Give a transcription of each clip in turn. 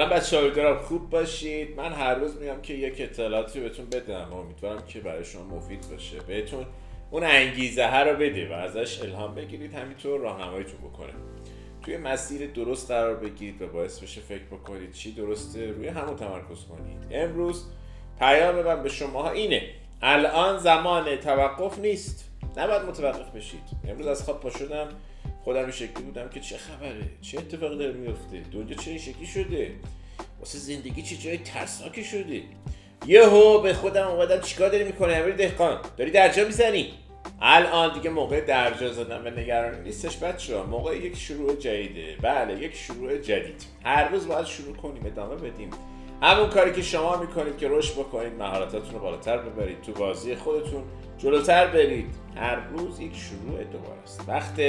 بچه امیدوارم خوب باشید. من هر روز میام که یک اطلاعاتی بهتون بدم. و امیدوارم که برای شما مفید باشه. بهتون اون انگیزه ها رو بده و ازش الهام بگیرید. همینطور راهنماییتون بکنه. توی مسیر درست قرار بگیرید و باعث بشه فکر بکنید چی درسته روی همون تمرکز کنید. امروز پیام من به شما اینه. الان زمان توقف نیست. نباید متوقف بشید. امروز از خواب پا شدم. خودم این شکلی بودم که چه خبره؟ چه اتفاقی داره میفته دنیا چه شکلی شده؟ واسه زندگی چه جای ترسناکی شده؟ یهو به خودم اومدم چیکار داری می‌کنه امیر دهقان؟ داری درجا می‌زنی؟ الان دیگه موقع درجا زدن و نگرانی نیستش بچه موقع یک شروع جدیده. بله یک شروع جدید. هر روز باید شروع کنیم ادامه بدیم. همون کاری که شما می‌کنید که رشد بکنید مهارتاتون رو بالاتر ببرید. تو بازی خودتون جلوتر برید. هر روز یک شروع دوباره است. وقت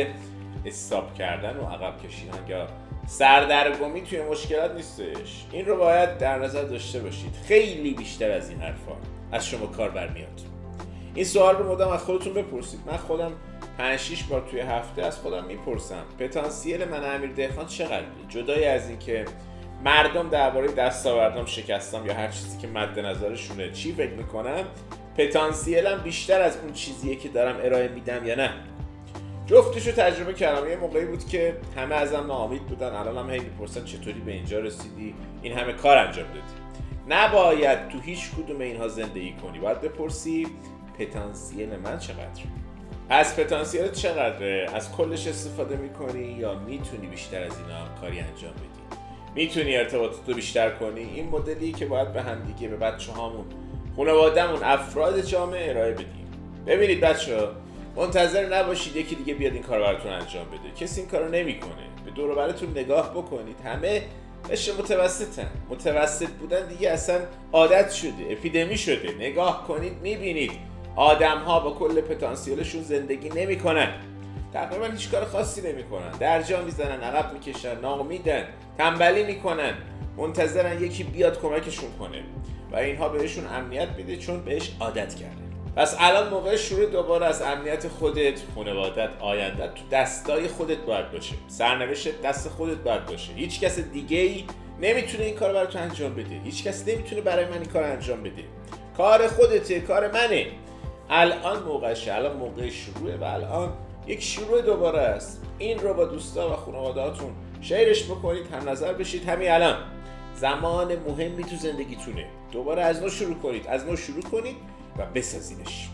استاپ کردن و عقب کشیدن. یا سردرگمی توی مشکلات نیستش. این رو باید در نظر داشته باشید. خیلی بیشتر از این حرفا از شما کار برمیاد این سوال رو مدام از خودتون بپرسید. من خودم 5 6 بار توی هفته از خودم می‌پرسم. پتانسیل من امیر دهخان چقدره جدای از اینکه مردم درباره دستاوردام شکستم یا هر چیزی که مد نظرشونه چی فکر می‌کنم پتانسیلم بیشتر از اون چیزیه که دارم ارائه میدم یا نه؟ جفتشو تجربه کردم. یه موقعی بود که همه ازم ناامید بودن. الان هم هی می‌پرسن چطوری به اینجا رسیدی؟ این همه کار انجام دادی. نباید تو هیچ کدوم اینها زندگی کنی. باید بپرسی پتانسیل من چقدر از پتانسیل چقدره؟ از کلش استفاده می‌کنی یا می‌تونی بیشتر از اینا کاری انجام بدی؟ می‌تونی ارتباطات رو بیشتر کنی؟ این مدلی که باید به همدیگه به بچه هامون خانوادهمون افراد جامعه ارائه بدیم. ببینید بچه منتظر نباشید یکی دیگه بیاد این کار براتون انجام بده. کسی این کارو نمی‌کنه. به دور براتون نگاه بکنید. همه قشر متوسطن. متوسط بودن دیگه اصلا عادت شده اپیدمی شده. نگاه کنید می‌بینید. آدم ها با کل پتانسیلشون زندگی نمی‌کنن. تقریبا هیچ کار خاصی نمی‌کنن. درجا می‌زنن عقب می‌کشن ناامیدن تنبلی می‌کنن. منتظرن یکی بیاد کمکشون کنه و اینها بهشون امنیت میده چون بهش عادت کرده پس الان موقع شروع دوباره از امنیت خودت خانوادت آیندت تو دستای خودت باید باشه. سرنوشت دست خودت باید باشه. هیچ کس دیگه ای نمی‌تونه این کار برای تو انجام بده. هیچ کس نمی‌تونه برای من این کار انجام بده. کار خودته کار منه. الان موقعشه. الان موقع شروعه و الان یک شروع دوباره است. این رو با دوستا و خانوادهاتون شیرش بکنید هم نظر بشید همین الان. زمان مهمی تو زندگیتونه. دوباره از نو شروع کنید. از نو شروع کنید و بسازینش.